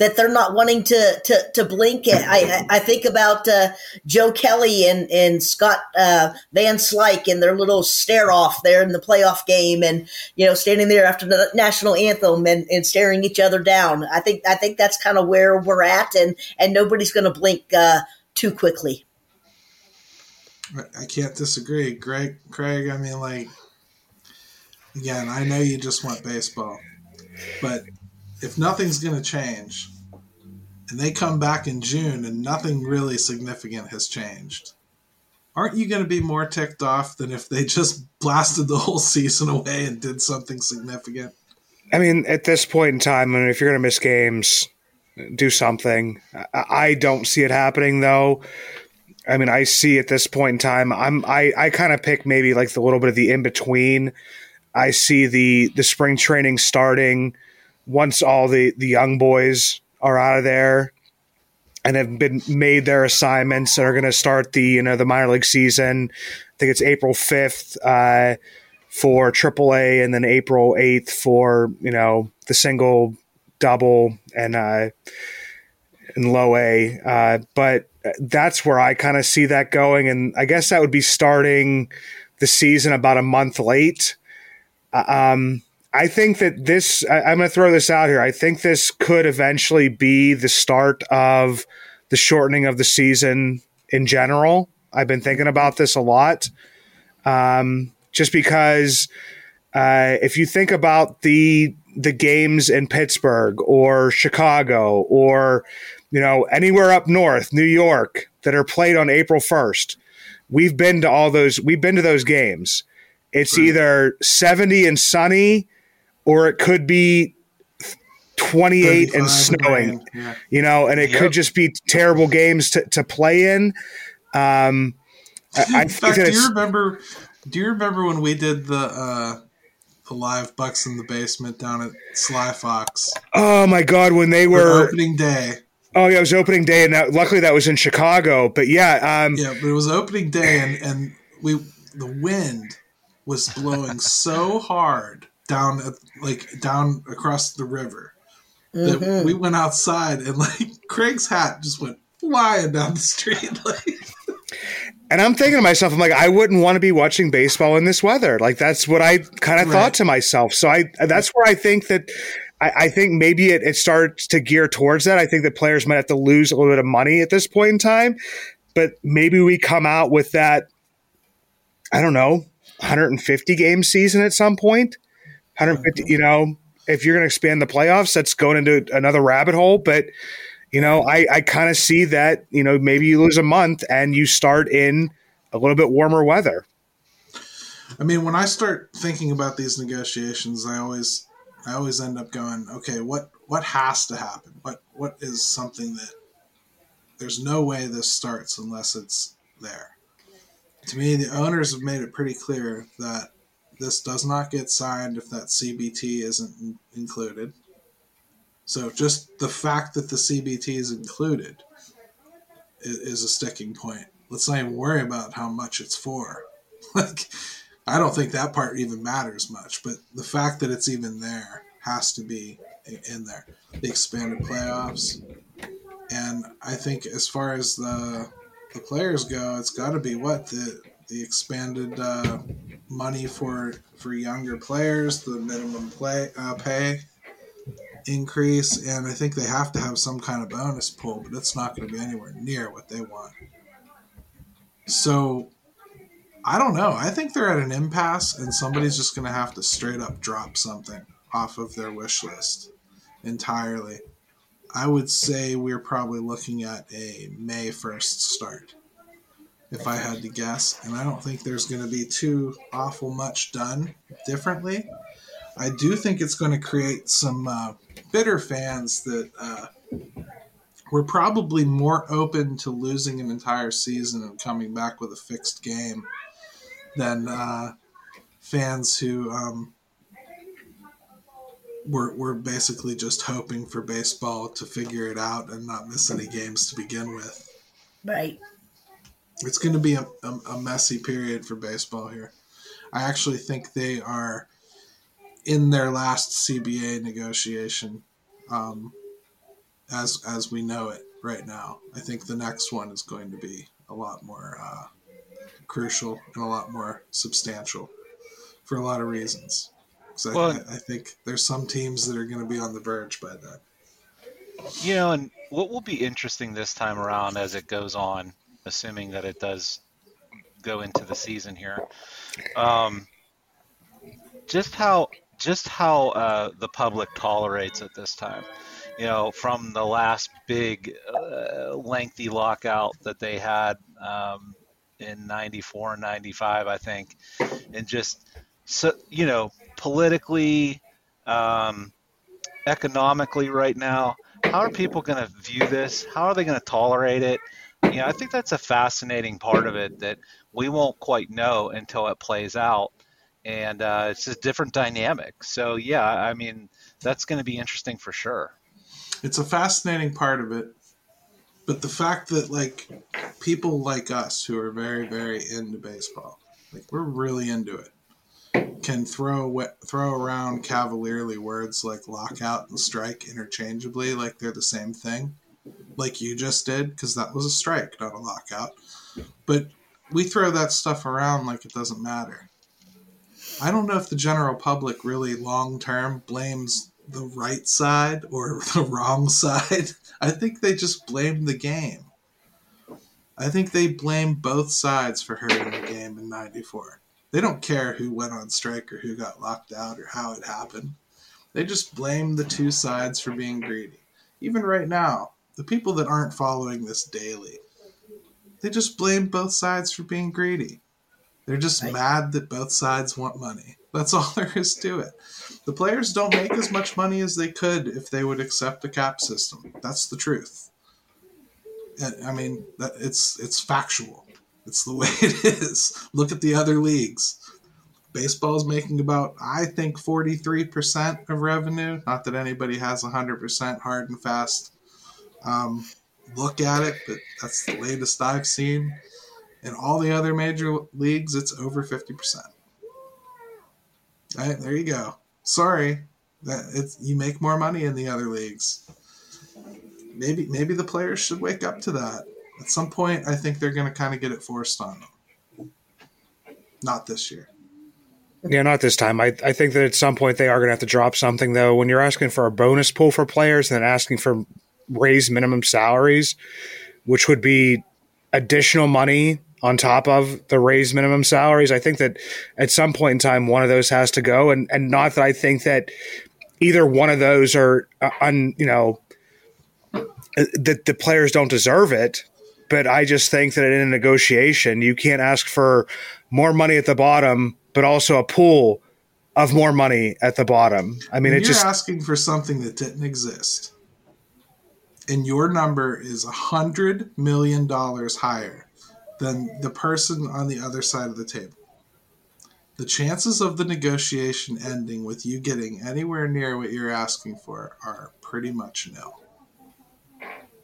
that they're not wanting to to, to blink. I I think about uh, Joe Kelly and and Scott uh, Van Slyke and their little stare off there in the playoff game, and you know standing there after the national anthem and, and staring each other down. I think I think that's kind of where we're at, and and nobody's going to blink uh, too quickly. I can't disagree, Greg. Craig, I mean, like, again, I know you just want baseball, but if nothing's going to change, and they come back in June and nothing really significant has changed, aren't you going to be more ticked off than if they just blasted the whole season away and did something significant? I mean, at this point in time, I mean, if you're going to miss games, do something. I don't see it happening though. I mean, I see at this point in time, I'm I I kind of pick maybe like the little bit of the in between. I see the the spring training starting once all the the young boys are out of there and have been made their assignments and are going to start the you know the minor league season. I think it's April fifth uh, for AAA, and then April eighth for you know the single, double, and uh, and low A. Uh, but that's where I kind of see that going, and I guess that would be starting the season about a month late. Uh, um, I think that this, I, am going to throw this out here. I think this could eventually be the start of the shortening of the season in general. I've been thinking about this a lot. Um, just because uh, if you think about the the games in Pittsburgh or Chicago or you know anywhere up north, New York that are played on April 1st, we've been to all those we've been to those games. It's right. either 70 and sunny or it could be 28 and snowing, yeah. you know, and it yep. could just be terrible games to, to play in. Um, I, *laughs* in fact, do you remember? Do you remember when we did the uh, the live Bucks in the basement down at Sly Fox? Oh my God! When they were opening day. Oh yeah, it was opening day, and that, luckily that was in Chicago. But yeah, um, yeah, but it was opening day, and and we the wind was blowing so hard down at, like down across the river that mm-hmm. we went outside and like *laughs* Craig's hat just went flying down the street *laughs* like and I'm thinking to myself, I'm like, I wouldn't want to be watching baseball in this weather. Like that's what I kind of right. thought to myself. So I that's where I think that I, I, think maybe it, it starts to gear towards that. I think that players might have to lose a little bit of money at this point in time, but maybe we come out with that. I don't know, 150 game season at some point. 150, you know, if you're going to expand the playoffs, that's going into another rabbit hole. But, you know, I, I kind of see that, you know, maybe you lose a month and you start in a little bit warmer weather. I mean, when I start thinking about these negotiations, I always, I always end up going, okay, what, what has to happen? What, what is something that there's no way this starts unless it's there? To me, the owners have made it pretty clear that this does not get signed if that CBT isn't included. So just the fact that the CBT is included is a sticking point. Let's not even worry about how much it's for. *laughs* Like, I don't think that part even matters much, but the fact that it's even there has to be in there. The expanded playoffs, and I think as far as the the players go, it's got to be what the the expanded uh, money for for younger players, the minimum play uh, pay increase, and I think they have to have some kind of bonus pool, but it's not going to be anywhere near what they want. So I don't know. I think they're at an impasse, and somebody's just going to have to straight up drop something off of their wish list entirely. I would say we're probably looking at a May 1st start if I had to guess. And I don't think there's going to be too awful much done differently. I do think it's going to create some uh, bitter fans that uh, were probably more open to losing an entire season and coming back with a fixed game than uh, fans who um, were, were basically just hoping for baseball to figure it out and not miss any games to begin with. Right it's going to be a, a, a, messy period for baseball here. I actually think they are in their last CBA negotiation. Um, as as we know it right now. I think the next one is going to be a lot more uh, crucial and a lot more substantial for a lot of reasons. So Well- I, I think there's some teams that are going to be on the verge by then. You know, and what will be interesting this time around as it goes on, assuming that it does go into the season here, um, just how just how uh, the public tolerates it this time. You know, from the last big uh, lengthy lockout that they had um, in '94 and '95, I think, and just so you know, politically, um, economically, right now how are people going to view this? How are they going to tolerate it? You know, I think that's a fascinating part of it that we won't quite know until it plays out, and uh, it's a different dynamic. So yeah, I mean, that's going to be interesting for sure. It's a fascinating part of it, but the fact that like people like us who are very very into baseball, like we're really into it, can throw throw around cavalierly words like lockout and strike interchangeably like they're the same thing, like you just did because that was a strike, not a lockout. But we throw that stuff around like it doesn't matter. I don't know if the general public really long term blames the right side or *laughs* the wrong side. *laughs* I think they just blame the game. I think they blame both sides for hurting the game in 94. They don't care who went on strike or who got locked out or how it happened. They just blame the two sides for being greedy. Even right now, the people that aren't following this daily, they just blame both sides for being greedy. They're just mad that both sides want money. That's *laughs* all there is to it. The players don't make as much money as they could if they would accept the cap system. That's the truth. I mean, it's it's factual. It's the *laughs* way it is. Look at the other leagues. Baseball's making about, I think, 43% of revenue. Not that anybody has 100% hard and fast um, look at it, but that's the latest I've seen. In all the other major leagues, it's over 50%. All right, there you go. Sorry, that it's you make more money in the other leagues. Maybe maybe the players should wake up to that. At some point, I think they're going to kind of get it forced on them. Not this year. Yeah, not this time. I, I think that at some point they are going to have to drop something, though. When you're asking for a bonus pool for players and then asking for raised minimum salaries, which would be additional money on top of the raised minimum salaries, I think that at some point in time, one of those has to go. And, and not that I think that either one of those are, uh, un, you know, that the players don't deserve it. But I just think that in a negotiation, you can't ask for more money at the bottom, but also a pool of more money at the bottom. I mean, When it you're just asking for something that didn't exist, and your number is a hundred million dollars higher than the person on the other side of the table. The chances of the negotiation ending with you getting anywhere near what you're asking for are pretty much nil.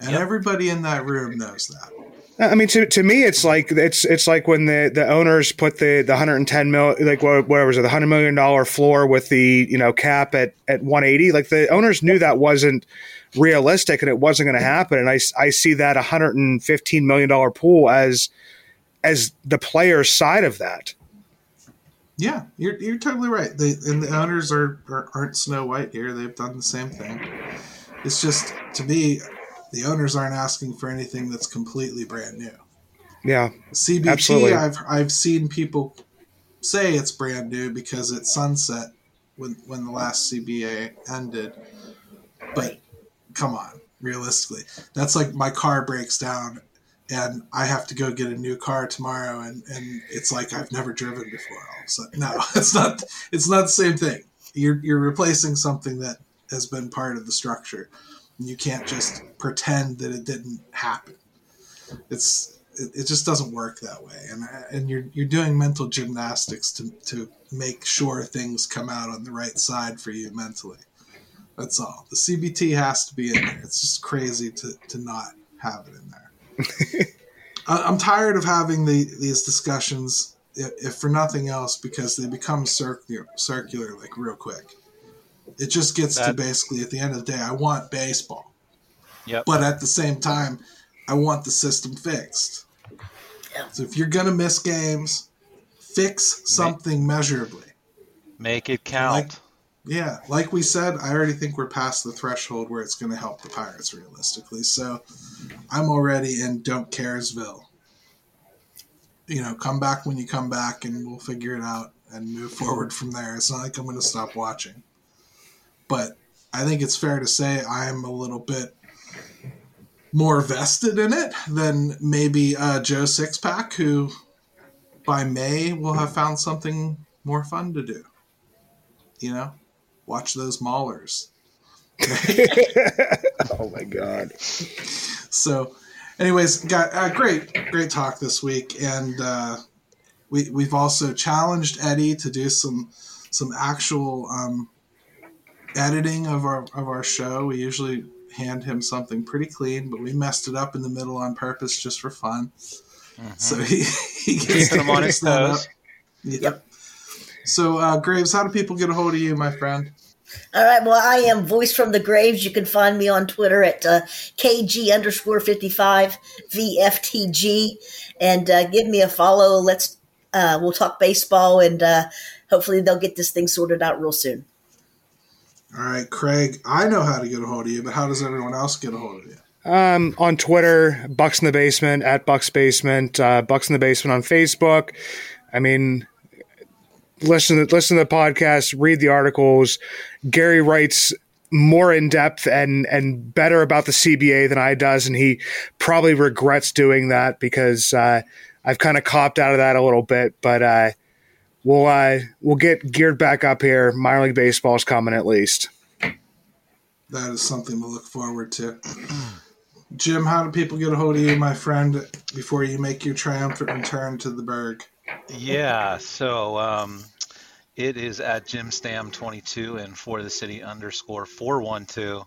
And Yep. everybody in that room knows that. I mean, to, to me, it's like it's it's like when the, the owners put the, the 110 mil like what, what was it the 100 million dollar floor with the you know cap at at 180. Like the owners knew that wasn't realistic and it wasn't going to happen. And I, I see that 115 million dollar pool as as the player's side of that. Yeah, you're, you're totally right. They, and the owners are, are aren't Snow White here. They've done the same thing. It's just to me, the owners aren't asking for anything that's completely brand new. Yeah, CBT, Absolutely. I've I've seen people say it's brand new because it sunset when when the last CBA ended. But come on, realistically, that's like my car breaks down and I have to go get a new car tomorrow, and, and it's like I've never driven before. All of a sudden, no, *laughs* it's not. It's not the same thing. You're you're replacing something that has been part of the structure. You can't just pretend that it didn't happen. It's it, it just doesn't work that way, and and you're you're doing mental gymnastics to to make sure things come out on the right side for you mentally. That's all. The CBT has to be in there. It's just crazy to to not have it in there. *laughs* I- I'm tired of having the, these discussions, if, if for nothing else, because they become circular, circular like real quick. It just gets to basically at the end of the day, I want baseball. Yep. But at the same time, I want the system fixed. So if you're gonna miss games, fix something measurably. Make it count. Like- Yeah, like we said, I already think we're past the threshold where it's going to help the Pirates realistically. So I'm already in don't caresville. You know, come back when you come back, and we'll figure it out and move forward from there. It's not like I'm going to stop watching, but I think it's fair to say I'm a little bit more vested in it than maybe uh, Joe Sixpack, who by May will have found something more fun to do. You know, watch those maulers. *laughs* oh my god. So, anyways, got uh, great, great talk this week, and uh, we we've also challenged Eddie to do some some actual um, editing of our of our show. We usually hand him something pretty clean, but we messed it up in the middle on purpose just for fun. So he, he gets Keeping him on to his fix that up. toes. Yep. So, uh, Graves, how do people get a hold of you, my friend? All right. Well, I am Voice from the Graves. You can find me on Twitter at uh, KG underscore 55 VFTG and uh, give me a follow. Let's, uh, we'll talk baseball and uh, hopefully they'll get this thing sorted out real soon. All right, Craig, I know how to get a hold of you, but how does everyone else get a hold of you? Um, on Twitter, Bucks in the Basement at Bucks Basement, uh, Bucks in the Basement on Facebook. I mean, listen to listen to the podcast, read the articles. Gary writes more in depth and and better about the CBA than I does, and he probably regrets doing that because uh, I've kind of copped out of that a little bit. But uh, we'll uh, we'll get geared back up here. Minor league baseball is coming at least. That is something to look forward to. Jim, how do people get a hold of you, my friend, before you make your triumphant return to the Burgh? Yeah, so um, it is at Jim Stam 22 and for the city underscore 412.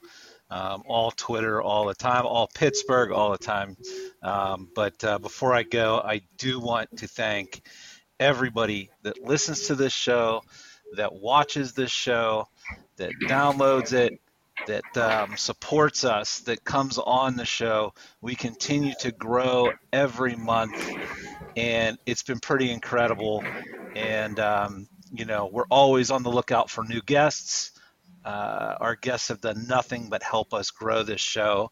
Um, all Twitter all the time, all Pittsburgh all the time. Um, but uh, before I go, I do want to thank everybody that listens to this show, that watches this show, that downloads it, that um, supports us, that comes on the show. We continue to grow every month, and it's been pretty incredible. And um, you know, we're always on the lookout for new guests. Uh, our guests have done nothing but help us grow this show,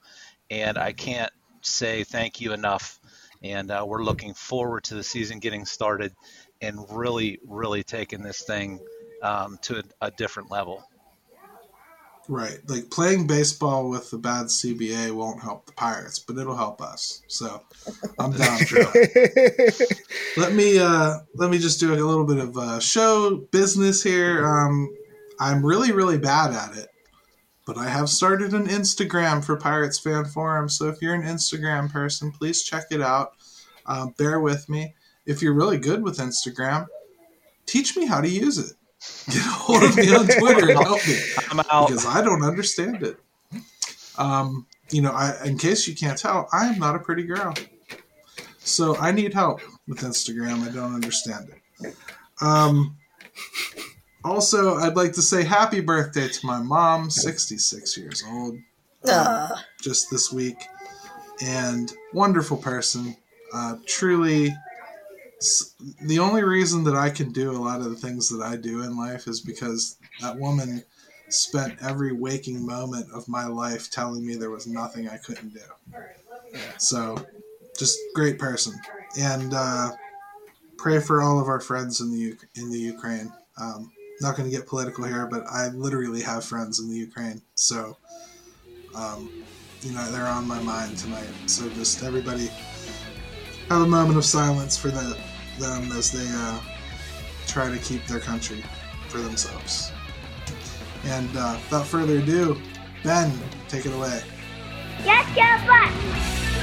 and I can't say thank you enough. And uh, we're looking forward to the season getting started and really, really taking this thing um, to a, a different level. Right. Like playing baseball with the bad CBA won't help the Pirates, but it'll help us. So I'm down for that. *laughs* let me uh let me just do a little bit of uh show business here. Um I'm really, really bad at it. But I have started an Instagram for Pirates Fan Forum. So if you're an Instagram person, please check it out. Um, bear with me. If you're really good with Instagram, teach me how to use it. Get a hold of me on *laughs* Twitter and help me I'm out. because I don't understand it. Um, you know, I, in case you can't tell, I am not a pretty girl, so I need help with Instagram. I don't understand it. Um, also, I'd like to say happy birthday to my mom, sixty-six years old, Uh, just this week, and wonderful person. Uh, truly, s- the only reason that I can do a lot of the things that I do in life is because that woman spent every waking moment of my life telling me there was nothing I couldn't do. So, just great person, and uh, pray for all of our friends in the U- in the Ukraine. Um, not going to get political here, but I literally have friends in the Ukraine, so um, you know they're on my mind tonight. So just everybody have a moment of silence for the, them as they uh, try to keep their country for themselves. And uh, without further ado, Ben, take it away. Let's go, Bucks!